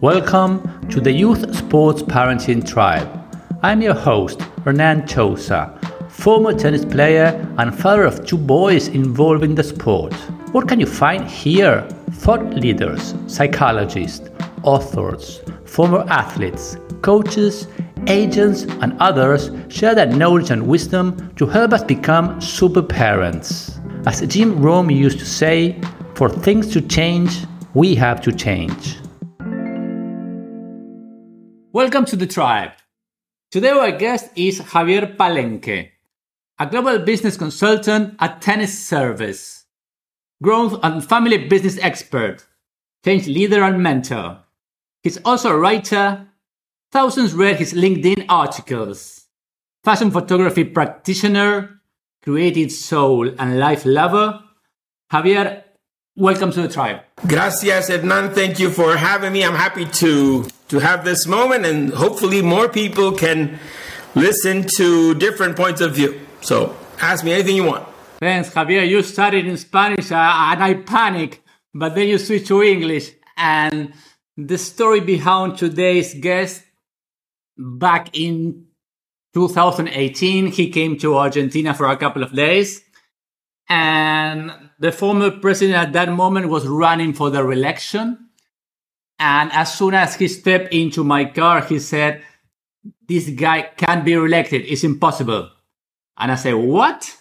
Welcome to the Youth Sports Parenting Tribe. I'm your host, Hernan Chousa, former tennis player and father of two boys involved in the sport. What can you find here? Thought leaders, psychologists, authors, former athletes, coaches, agents, and others share their knowledge and wisdom to help us become super parents. As Jim Rohn used to say, for things to change, we have to change. Welcome to the tribe. Today, our guest is Javier Palenque, a global business consultant at Tennis Service, growth and family business expert, change leader and mentor. He's also a writer. Thousands read his LinkedIn articles. Fashion photography practitioner, creative soul and life lover. Javier, welcome to the tribe. Gracias, Hernan. Thank you for having me. I'm happy to to have this moment, and hopefully, more people can listen to different points of view. So, ask me anything you want. Thanks, Javier. You started in Spanish, uh, and I panic, but then you switch to English. And the story behind today's guest, back in 2018, he came to Argentina for a couple of days. And the former president at that moment was running for the re-election. And as soon as he stepped into my car, he said, This guy can't be reelected. It's impossible. And I said, What?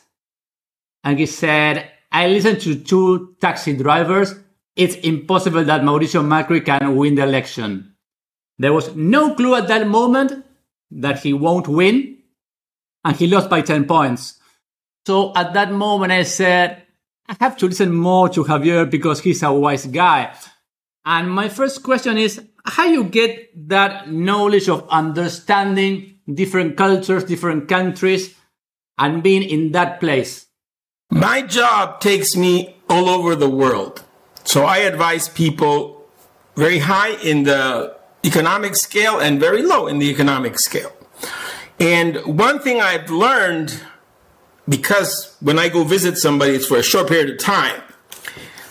And he said, I listened to two taxi drivers. It's impossible that Mauricio Macri can win the election. There was no clue at that moment that he won't win. And he lost by 10 points. So at that moment, I said, I have to listen more to Javier because he's a wise guy. And my first question is how you get that knowledge of understanding different cultures, different countries, and being in that place? My job takes me all over the world. So I advise people very high in the economic scale and very low in the economic scale. And one thing I've learned because when I go visit somebody, it's for a short period of time.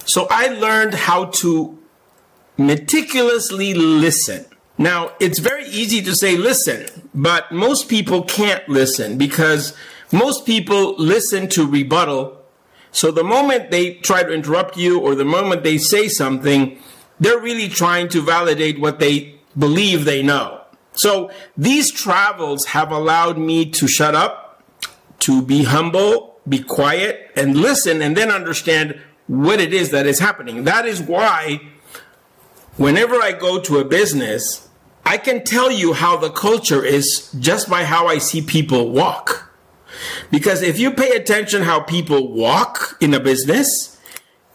So I learned how to meticulously listen. Now, it's very easy to say listen, but most people can't listen because most people listen to rebuttal. So the moment they try to interrupt you or the moment they say something, they're really trying to validate what they believe they know. So these travels have allowed me to shut up, to be humble, be quiet, and listen, and then understand what it is that is happening. That is why whenever I go to a business, I can tell you how the culture is just by how I see people walk. Because if you pay attention how people walk in a business,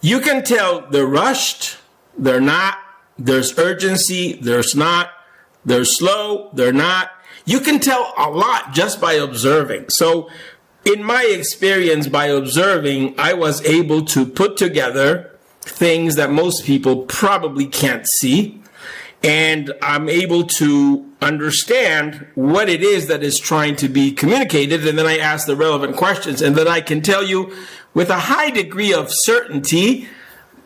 you can tell they're rushed, they're not, there's urgency, there's not, they're slow, they're not. You can tell a lot just by observing. So, in my experience, by observing, I was able to put together things that most people probably can't see. And I'm able to understand what it is that is trying to be communicated. And then I ask the relevant questions. And then I can tell you with a high degree of certainty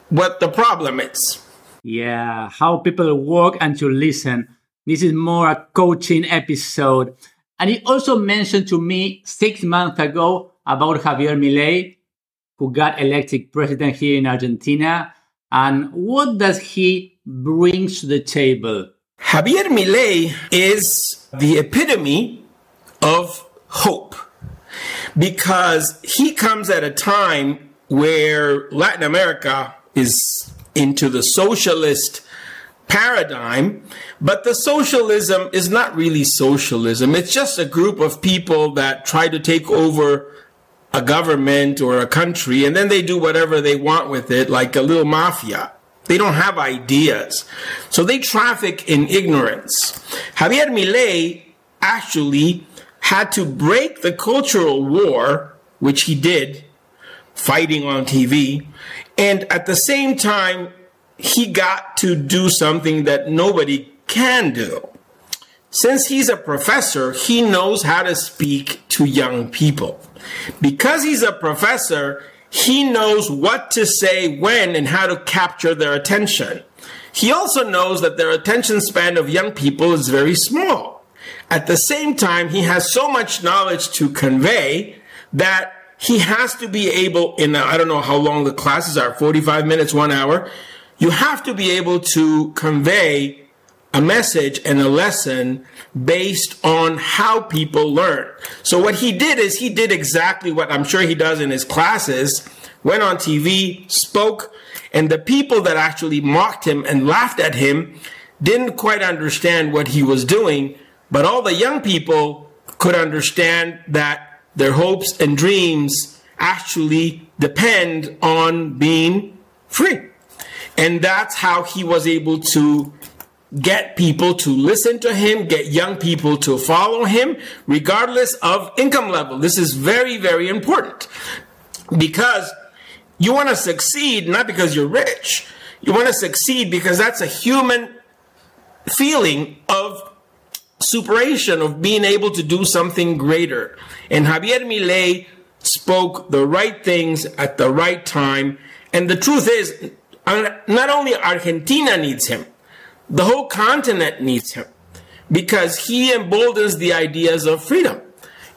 what the problem is. Yeah, how people work and to listen. This is more a coaching episode. And he also mentioned to me six months ago about Javier Milei who got elected president here in Argentina. And what does he bring to the table? Javier Milei is the epitome of hope because he comes at a time where Latin America is into the socialist paradigm, but the socialism is not really socialism. It's just a group of people that try to take over a government or a country and then they do whatever they want with it, like a little mafia. They don't have ideas. So they traffic in ignorance. Javier Milei actually had to break the cultural war, which he did, fighting on TV. And at the same time, he got to do something that nobody can do. Since he's a professor, he knows how to speak to young people. Because he's a professor, he knows what to say when and how to capture their attention. He also knows that their attention span of young people is very small. At the same time, he has so much knowledge to convey that he has to be able in I don't know how long the classes are 45 minutes 1 hour you have to be able to convey a message and a lesson based on how people learn. So what he did is he did exactly what I'm sure he does in his classes, went on TV, spoke, and the people that actually mocked him and laughed at him didn't quite understand what he was doing, but all the young people could understand that their hopes and dreams actually depend on being free. And that's how he was able to get people to listen to him, get young people to follow him, regardless of income level. This is very, very important because you want to succeed not because you're rich. You want to succeed because that's a human feeling of superation, of being able to do something greater. And Javier Milei spoke the right things at the right time. And the truth is, not only Argentina needs him, the whole continent needs him because he emboldens the ideas of freedom.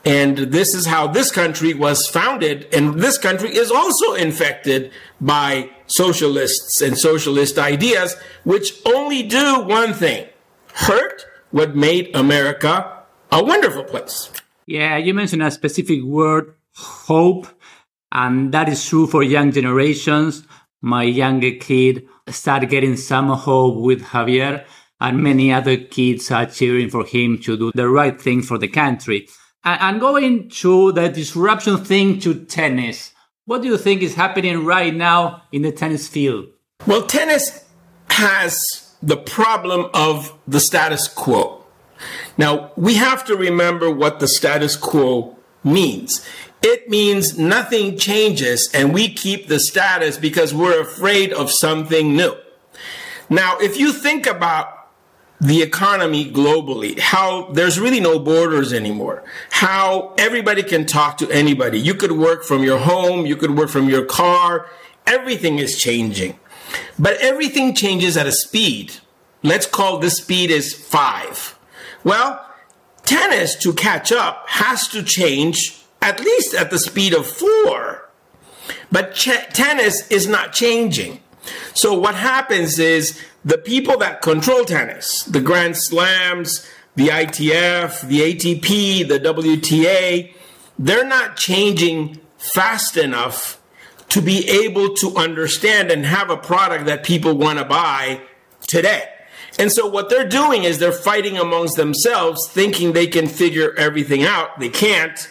And this is how this country was founded. And this country is also infected by socialists and socialist ideas, which only do one thing hurt what made America a wonderful place. Yeah, you mentioned a specific word, hope. And that is true for young generations my younger kid started getting some hope with Javier, and many other kids are cheering for him to do the right thing for the country. And going to the disruption thing to tennis, what do you think is happening right now in the tennis field? Well, tennis has the problem of the status quo. Now, we have to remember what the status quo means. It means nothing changes and we keep the status because we're afraid of something new. Now, if you think about the economy globally, how there's really no borders anymore, how everybody can talk to anybody. You could work from your home, you could work from your car, everything is changing. But everything changes at a speed. Let's call this speed is five. Well, tennis to catch up has to change at least at the speed of four. But ch- tennis is not changing. So what happens is the people that control tennis, the Grand Slams, the ITF, the ATP, the WTA, they're not changing fast enough to be able to understand and have a product that people want to buy today. And so what they're doing is they're fighting amongst themselves, thinking they can figure everything out. They can't.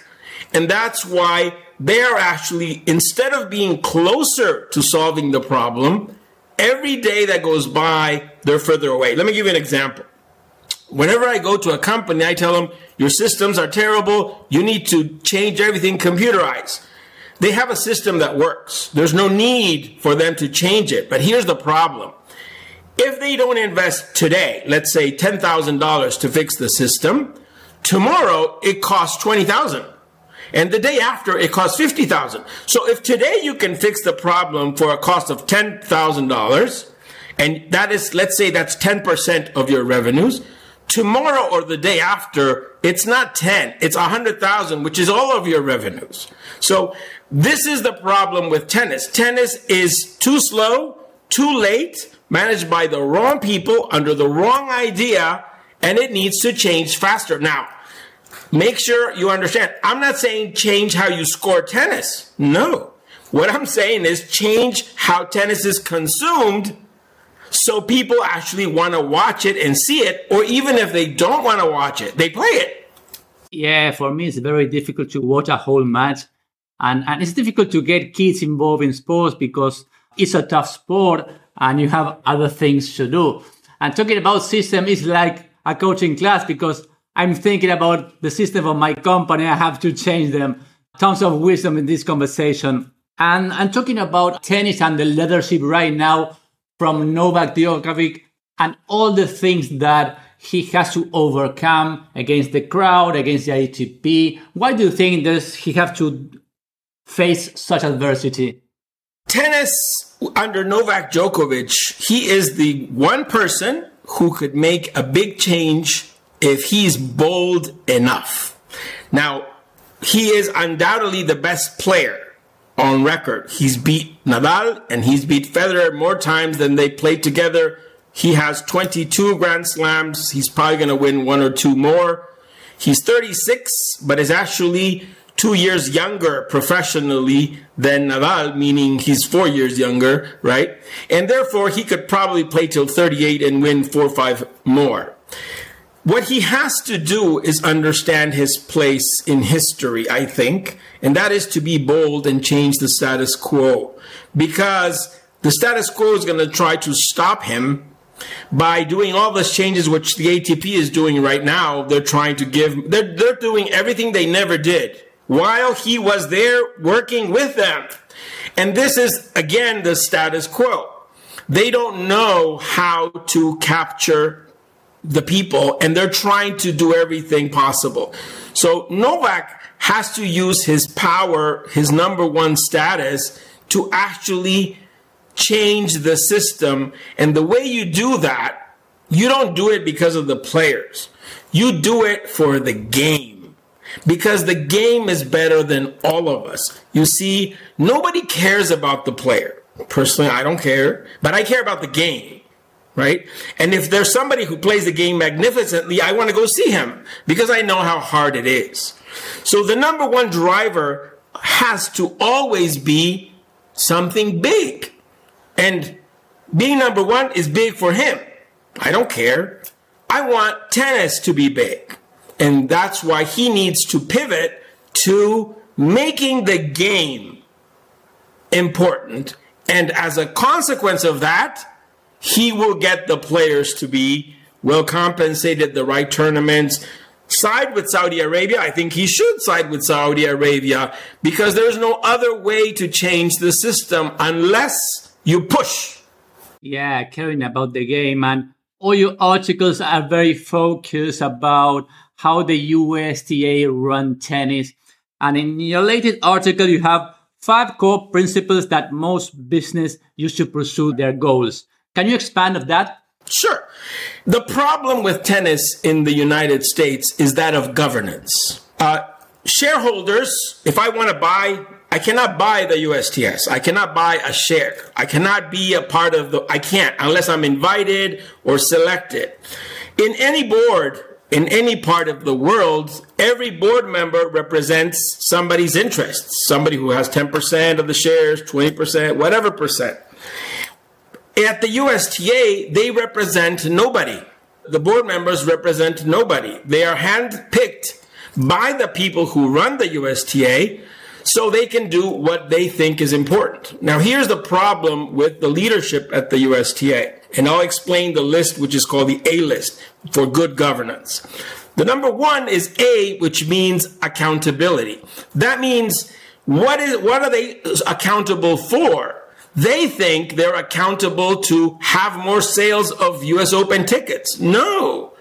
And that's why they are actually, instead of being closer to solving the problem, every day that goes by, they're further away. Let me give you an example. Whenever I go to a company, I tell them, your systems are terrible. You need to change everything computerized. They have a system that works. There's no need for them to change it. But here's the problem. If they don't invest today, let's say $10,000 to fix the system, tomorrow it costs 20,000. And the day after, it costs 50000 So if today you can fix the problem for a cost of $10,000, and that is, let's say that's 10% of your revenues, tomorrow or the day after, it's not 10, it's 100,000, which is all of your revenues. So this is the problem with tennis. Tennis is too slow, too late, managed by the wrong people under the wrong idea, and it needs to change faster. Now, Make sure you understand. I'm not saying change how you score tennis. No. What I'm saying is change how tennis is consumed so people actually want to watch it and see it, or even if they don't want to watch it, they play it. Yeah, for me, it's very difficult to watch a whole match. And, and it's difficult to get kids involved in sports because it's a tough sport and you have other things to do. And talking about system is like a coaching class because I'm thinking about the system of my company. I have to change them. Tons of wisdom in this conversation. And I'm talking about tennis and the leadership right now from Novak Djokovic and all the things that he has to overcome against the crowd, against the ATP. Why do you think does he have to face such adversity? Tennis under Novak Djokovic, he is the one person who could make a big change if he's bold enough. Now, he is undoubtedly the best player on record. He's beat Nadal and he's beat Federer more times than they played together. He has 22 Grand Slams. He's probably going to win one or two more. He's 36, but is actually two years younger professionally than Nadal, meaning he's four years younger, right? And therefore, he could probably play till 38 and win four or five more. What he has to do is understand his place in history, I think, and that is to be bold and change the status quo. Because the status quo is going to try to stop him by doing all those changes which the ATP is doing right now. They're trying to give, they're, they're doing everything they never did while he was there working with them. And this is, again, the status quo. They don't know how to capture the people and they're trying to do everything possible. So Novak has to use his power, his number one status to actually change the system. And the way you do that, you don't do it because of the players. You do it for the game. Because the game is better than all of us. You see, nobody cares about the player. Personally, I don't care, but I care about the game right? And if there's somebody who plays the game magnificently, I want to go see him because I know how hard it is. So the number one driver has to always be something big. And being number one is big for him. I don't care. I want tennis to be big. And that's why he needs to pivot to making the game important. And as a consequence of that, he will get the players to be well compensated, the right tournaments. Side with Saudi Arabia. I think he should side with Saudi Arabia because there's no other way to change the system unless you push. Yeah, caring about the game and all your articles are very focused about how the USTA run tennis. And in your latest article, you have five core principles that most business use to pursue their goals. Can you expand of that? Sure. The problem with tennis in the United States is that of governance. Uh, shareholders, if I want to buy, I cannot buy the USTA. I cannot buy a share. I cannot be a part of the, I can't unless I'm invited or selected. In any board, in any part of the world, every board member represents somebody's interests. Somebody who has 10% of the shares, 20%, whatever percent. At the USTA, they represent nobody. The board members represent nobody. They are handpicked by the people who run the USTA so they can do what they think is important. Now, here's the problem with the leadership at the USTA, and I'll explain the list, which is called the A list for good governance. The number one is A, which means accountability. That means what is what are they accountable for? They think they're accountable to have more sales of US Open tickets. No.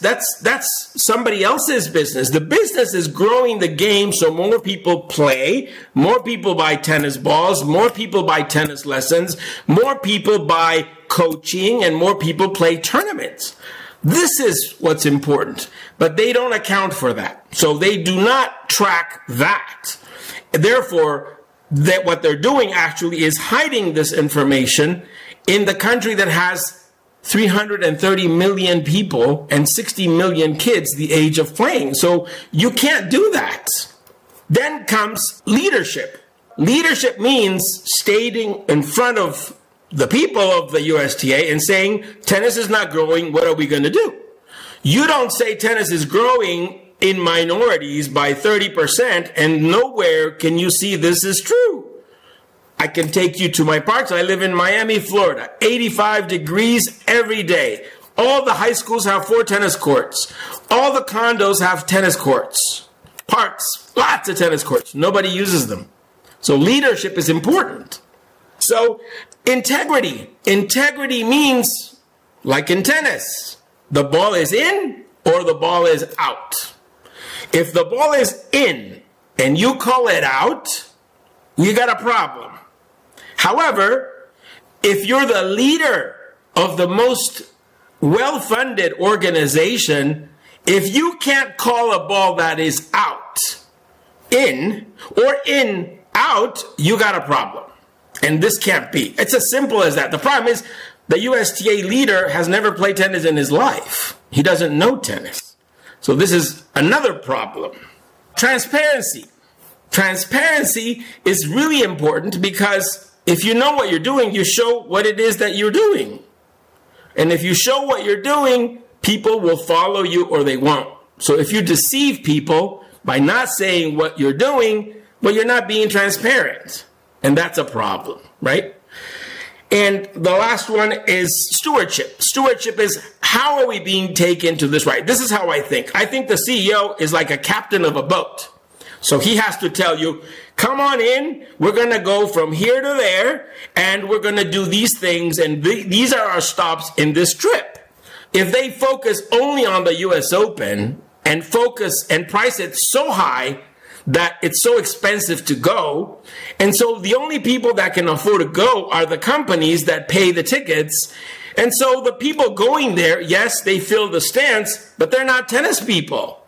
That's that's somebody else's business. The business is growing the game so more people play, more people buy tennis balls, more people buy tennis lessons, more people buy coaching and more people play tournaments. This is what's important, but they don't account for that. So they do not track that. Therefore, that what they're doing actually is hiding this information in the country that has 330 million people and 60 million kids the age of playing. So you can't do that. Then comes leadership. Leadership means stating in front of the people of the USTA and saying, tennis is not growing. What are we going to do? You don't say tennis is growing in minorities by 30%, and nowhere can you see this is true. I can take you to my parks. I live in Miami, Florida, 85 degrees every day. All the high schools have four tennis courts. All the condos have tennis courts. Parks, lots of tennis courts. Nobody uses them. So leadership is important. So integrity. Integrity means, like in tennis, the ball is in or the ball is out. If the ball is in and you call it out, you got a problem. However, if you're the leader of the most well funded organization, if you can't call a ball that is out, in, or in, out, you got a problem. And this can't be. It's as simple as that. The problem is the USTA leader has never played tennis in his life. He doesn't know tennis. So this is another problem. Transparency. Transparency is really important because if you know what you're doing, you show what it is that you're doing. And if you show what you're doing, people will follow you or they won't. So if you deceive people by not saying what you're doing, well, you're not being transparent. And that's a problem, right? And the last one is stewardship. Stewardship is how are we being taken to this right? This is how I think. I think the CEO is like a captain of a boat. So he has to tell you, come on in. We're going to go from here to there and we're going to do these things. And th- these are our stops in this trip. If they focus only on the US Open and focus and price it so high that it's so expensive to go. And so the only people that can afford to go are the companies that pay the tickets. And so the people going there, yes, they fill the stands, but they're not tennis people.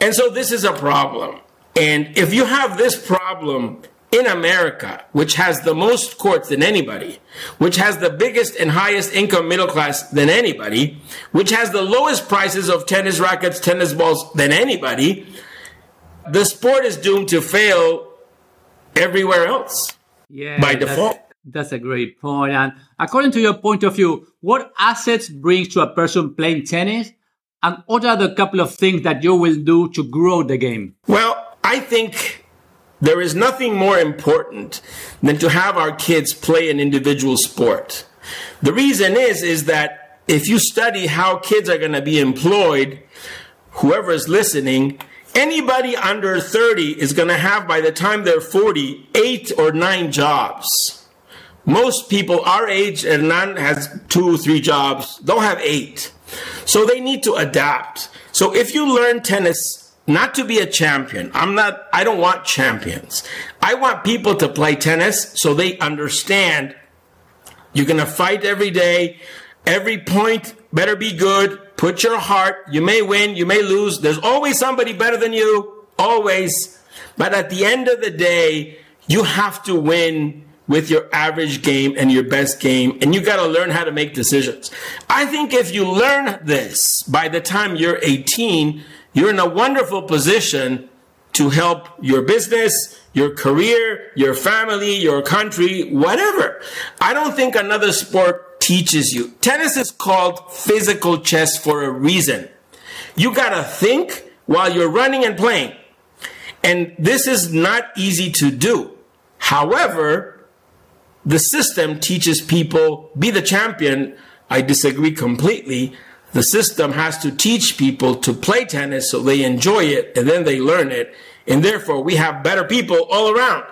And so this is a problem. And if you have this problem in America, which has the most courts than anybody, which has the biggest and highest income middle class than anybody, which has the lowest prices of tennis rackets, tennis balls than anybody, the sport is doomed to fail everywhere else yeah, by default. That's, that's a great point. And according to your point of view, what assets brings to a person playing tennis? And what are the couple of things that you will do to grow the game? Well, I think there is nothing more important than to have our kids play an individual sport. The reason is, is that if you study how kids are going to be employed, whoever is listening, anybody under 30 is going to have by the time they're 40 eight or nine jobs most people our age and none has two or three jobs they'll have eight so they need to adapt so if you learn tennis not to be a champion. I'm not, I don't want champions. I want people to play tennis so they understand you're going to fight every day. Every point better be good. Put your heart. You may win. You may lose. There's always somebody better than you. Always. But at the end of the day, you have to win with your average game and your best game, and you got to learn how to make decisions. I think if you learn this by the time you're 18, you're in a wonderful position to help your business, your career, your family, your country, whatever. I don't think another sport teaches you. Tennis is called physical chess for a reason. You gotta think while you're running and playing. And this is not easy to do. However, the system teaches people be the champion. I disagree completely the system has to teach people to play tennis so they enjoy it and then they learn it. And therefore, we have better people all around.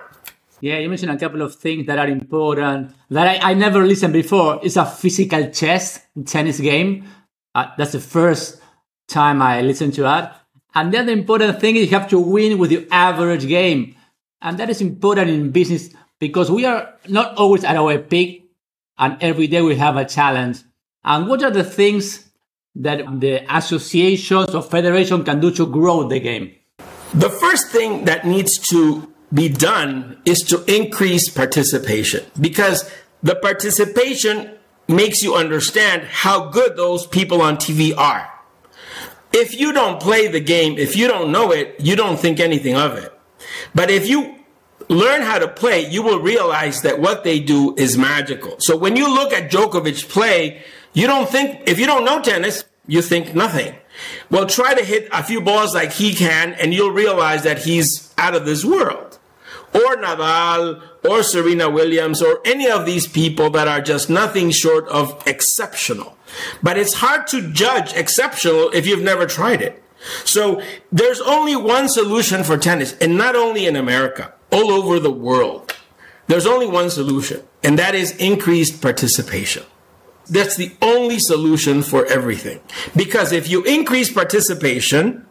Yeah, you mentioned a couple of things that are important that I, I never listened before. It's a physical chess tennis game. Uh, that's the first time I listened to that. And the important thing is you have to win with your average game. And that is important in business because we are not always at our peak and every day we have a challenge. And what are the things that the associations or federation can do to grow the game? The first thing that needs to be done is to increase participation because the participation makes you understand how good those people on TV are. If you don't play the game, if you don't know it, you don't think anything of it. But if you learn how to play, you will realize that what they do is magical. So when you look at Djokovic play, you don't think, if you don't know tennis, you think nothing. Well, try to hit a few balls like he can, and you'll realize that he's out of this world. Or Nadal, or Serena Williams, or any of these people that are just nothing short of exceptional. But it's hard to judge exceptional if you've never tried it. So there's only one solution for tennis, and not only in America, all over the world. There's only one solution, and that is increased participation. That's the only solution for everything. Because if you increase participation,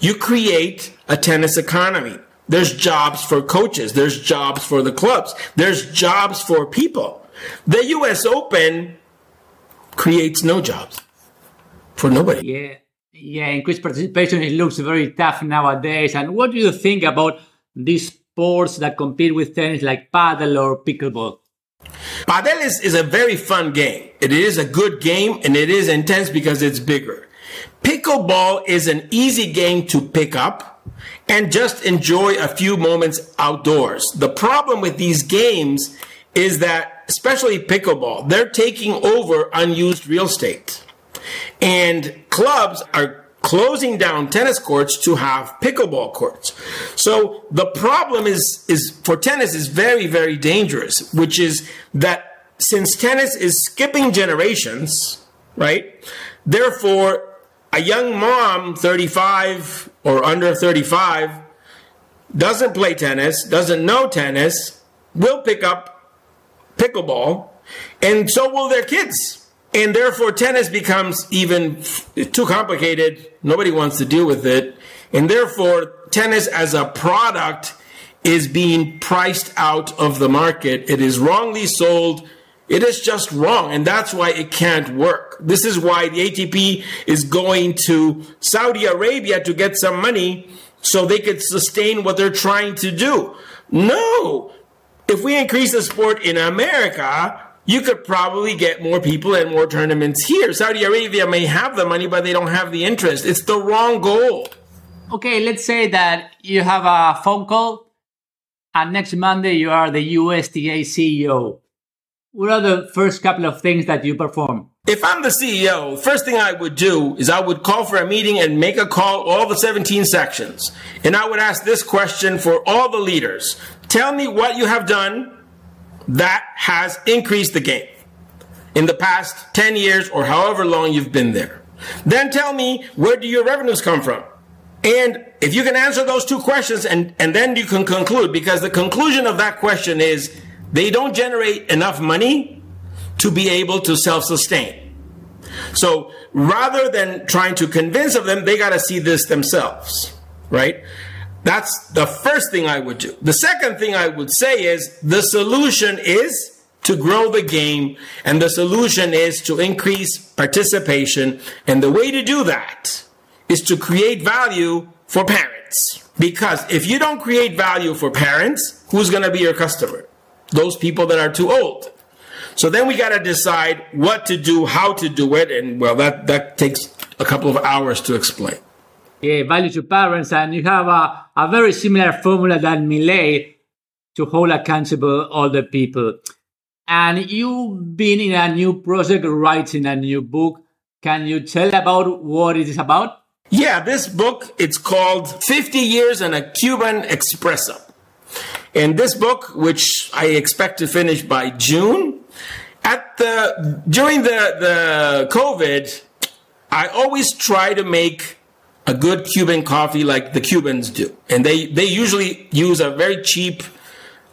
you create a tennis economy. There's jobs for coaches. There's jobs for the clubs. There's jobs for people. The US Open creates no jobs for nobody. Yeah. Yeah, increased participation it looks very tough nowadays. And what do you think about these sports that compete with tennis like padel or pickleball? Padel is, is a very fun game. It is a good game and it is intense because it's bigger. Pickleball is an easy game to pick up and just enjoy a few moments outdoors. The problem with these games is that, especially pickleball, they're taking over unused real estate. And clubs are closing down tennis courts to have pickleball courts. So the problem is, is for tennis is very, very dangerous, which is that since tennis is skipping generations, right? Therefore, a young mom, 35 or under 35, doesn't play tennis, doesn't know tennis, will pick up pickleball, and so will their kids and therefore, tennis becomes even too complicated. Nobody wants to deal with it. And therefore, tennis as a product is being priced out of the market. It is wrongly sold. It is just wrong. And that's why it can't work. This is why the ATP is going to Saudi Arabia to get some money so they could sustain what they're trying to do. No. If we increase the sport in America, you could probably get more people and more tournaments here. Saudi Arabia may have the money, but they don't have the interest. It's the wrong goal. Okay, let's say that you have a phone call, and next Monday you are the USTA CEO. What are the first couple of things that you perform? If I'm the CEO, first thing I would do is I would call for a meeting and make a call all the 17 sections. And I would ask this question for all the leaders. Tell me what you have done that has increased the game in the past 10 years or however long you've been there. Then tell me where do your revenues come from? And if you can answer those two questions and, and then you can conclude, because the conclusion of that question is they don't generate enough money to be able to self sustain. So rather than trying to convince of them, they got to see this themselves, right? That's the first thing I would do. The second thing I would say is the solution is to grow the game and the solution is to increase participation. And the way to do that is to create value for parents. Because if you don't create value for parents, who's going to be your customer? Those people that are too old. So then we got to decide what to do, how to do it. And well, that, that takes a couple of hours to explain uh, value to parents, and you have a, a very similar formula than Milei to hold accountable all the people. And you've been in a new project, writing a new book. Can you tell about what it is about? Yeah, this book, it's called 50 Years in a Cuban Espresso. And this book, which I expect to finish by June, at the during the the COVID, I always try to make a good Cuban coffee like the Cubans do. And they, they usually use a very cheap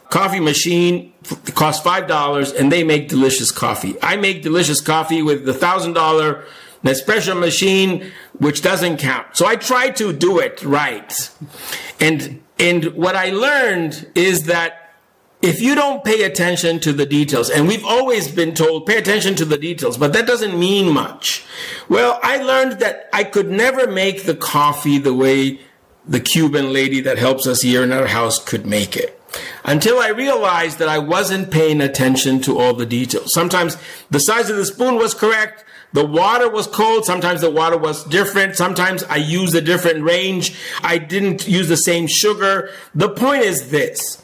coffee machine. It costs $5 and they make delicious coffee. I make delicious coffee with the $1,000 Nespresso machine, which doesn't count. So I try to do it right. And, and what I learned is that if you don't pay attention to the details, and we've always been told, pay attention to the details, but that doesn't mean much. Well, I learned that I could never make the coffee the way the Cuban lady that helps us here in our house could make it. Until I realized that I wasn't paying attention to all the details. Sometimes the size of the spoon was correct. The water was cold. Sometimes the water was different. Sometimes I used a different range. I didn't use the same sugar. The point is this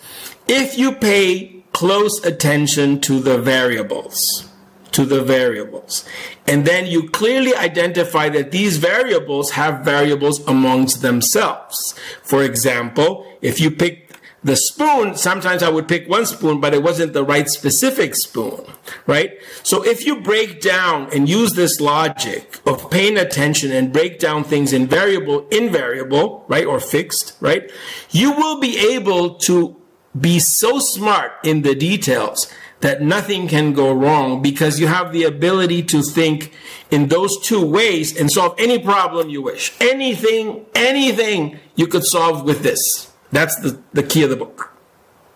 if you pay close attention to the variables, to the variables, and then you clearly identify that these variables have variables amongst themselves. For example, if you pick the spoon, sometimes I would pick one spoon, but it wasn't the right specific spoon, right? So if you break down and use this logic of paying attention and break down things in variable, invariable, right, or fixed, right, you will be able to be so smart in the details that nothing can go wrong because you have the ability to think in those two ways and solve any problem you wish. Anything, anything you could solve with this. That's the, the key of the book.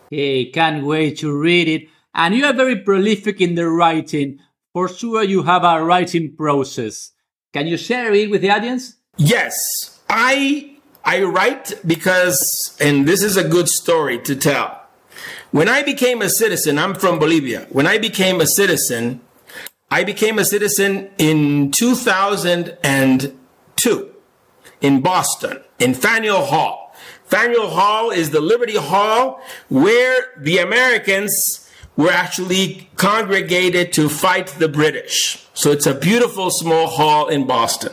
Hey, can't wait to read it. And you are very prolific in the writing. For sure, you have a writing process. Can you share it with the audience? Yes, I I write because, and this is a good story to tell. When I became a citizen, I'm from Bolivia. When I became a citizen, I became a citizen in 2002 in Boston, in Faneuil Hall. Faneuil Hall is the Liberty Hall where the Americans were actually congregated to fight the British. So it's a beautiful small hall in Boston.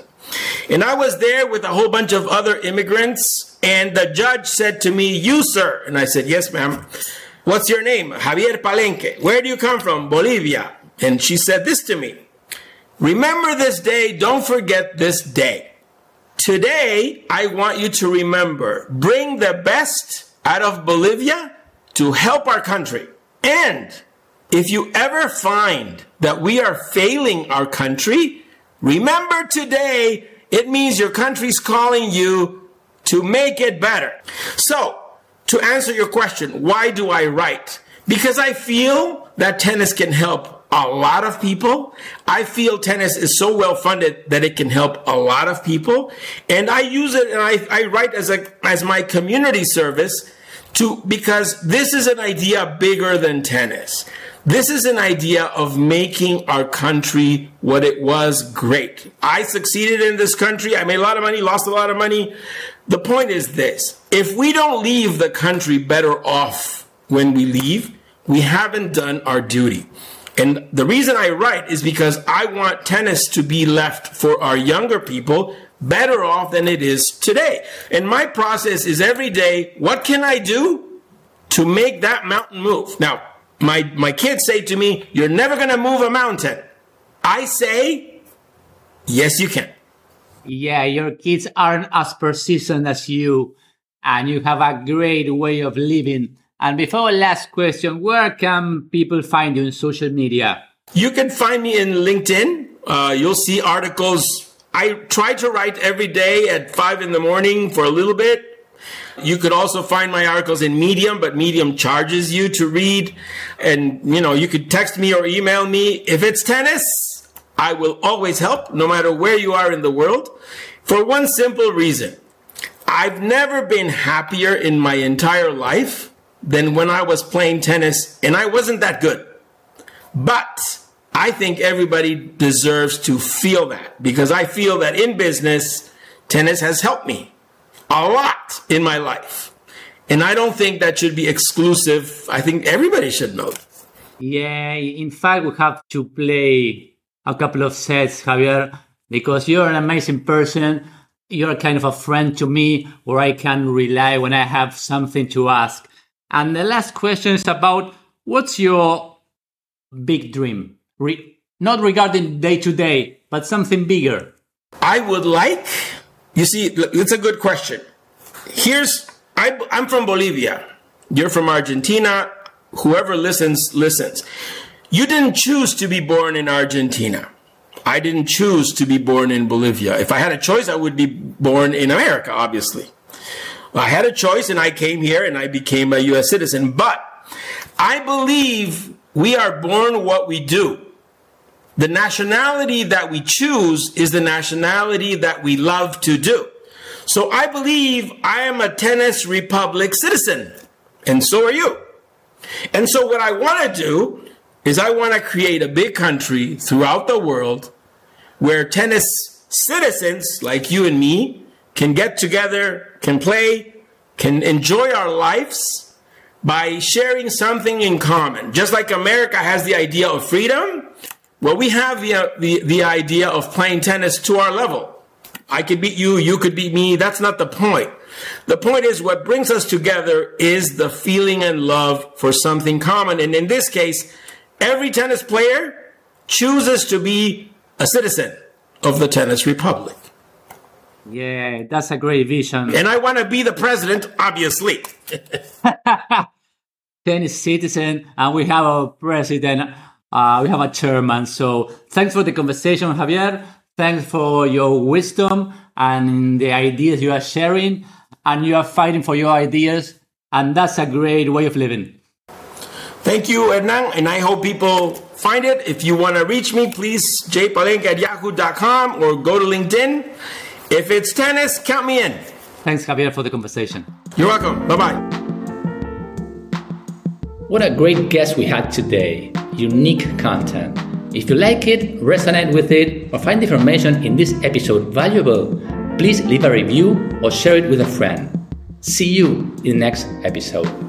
And I was there with a whole bunch of other immigrants, and the judge said to me, You, sir. And I said, Yes, ma'am. What's your name? Javier Palenque. Where do you come from? Bolivia. And she said this to me Remember this day, don't forget this day. Today, I want you to remember, bring the best out of Bolivia to help our country. And if you ever find that we are failing our country, remember today, it means your country's calling you to make it better. So, to answer your question, why do I write? Because I feel that tennis can help a lot of people. I feel tennis is so well funded that it can help a lot of people. And I use it and I, I write as a, as my community service to, because this is an idea bigger than tennis. This is an idea of making our country what it was great. I succeeded in this country. I made a lot of money, lost a lot of money. The point is this. If we don't leave the country better off when we leave, we haven't done our duty. And the reason I write is because I want tennis to be left for our younger people better off than it is today. And my process is every day, what can I do to make that mountain move? Now, my, my kids say to me, You're never going to move a mountain. I say, Yes, you can. Yeah, your kids aren't as persistent as you, and you have a great way of living. And before last question, where can people find you in social media? You can find me in LinkedIn. Uh, you'll see articles. I try to write every day at five in the morning for a little bit. You could also find my articles in Medium, but Medium charges you to read. And, you know, you could text me or email me. If it's tennis, I will always help, no matter where you are in the world, for one simple reason. I've never been happier in my entire life than when I was playing tennis, and I wasn't that good. But I think everybody deserves to feel that because I feel that in business, tennis has helped me a lot in my life. And I don't think that should be exclusive. I think everybody should know. Yeah, in fact, we have to play a couple of sets, Javier, because you're an amazing person. You're kind of a friend to me where I can rely when I have something to ask. And the last question is about what's your big dream? Re- not regarding day to day, but something bigger. I would like, you see, it's a good question. Here's, I, I'm from Bolivia. You're from Argentina. Whoever listens, listens. You didn't choose to be born in Argentina. I didn't choose to be born in Bolivia. If I had a choice, I would be born in America, obviously. I had a choice and I came here and I became a U.S. citizen. But I believe we are born what we do. The nationality that we choose is the nationality that we love to do. So I believe I am a Tennis Republic citizen, and so are you. And so what I want to do is I want to create a big country throughout the world where tennis citizens like you and me can get together, can play, can enjoy our lives by sharing something in common. Just like America has the idea of freedom, well, we have the, the, the idea of playing tennis to our level. I could beat you, you could beat me. That's not the point. The point is what brings us together is the feeling and love for something common. And in this case, every tennis player chooses to be a citizen of the Tennis Republic. Yeah, that's a great vision. And I want to be the president, obviously. Tennis citizen, and we have a president, uh, we have a chairman. So thanks for the conversation, Javier. Thanks for your wisdom and the ideas you are sharing. and you are fighting for your ideas. And that's a great way of living. Thank you, Hernan, and I hope people find it. If you want to reach me, please jpalenque at yahoo.com or go to LinkedIn. If it's tennis, count me in. Thanks, Javier, for the conversation. You're welcome. Bye bye. What a great guest we had today. Unique content. If you like it, resonate with it, or find information in this episode valuable, please leave a review or share it with a friend. See you in the next episode.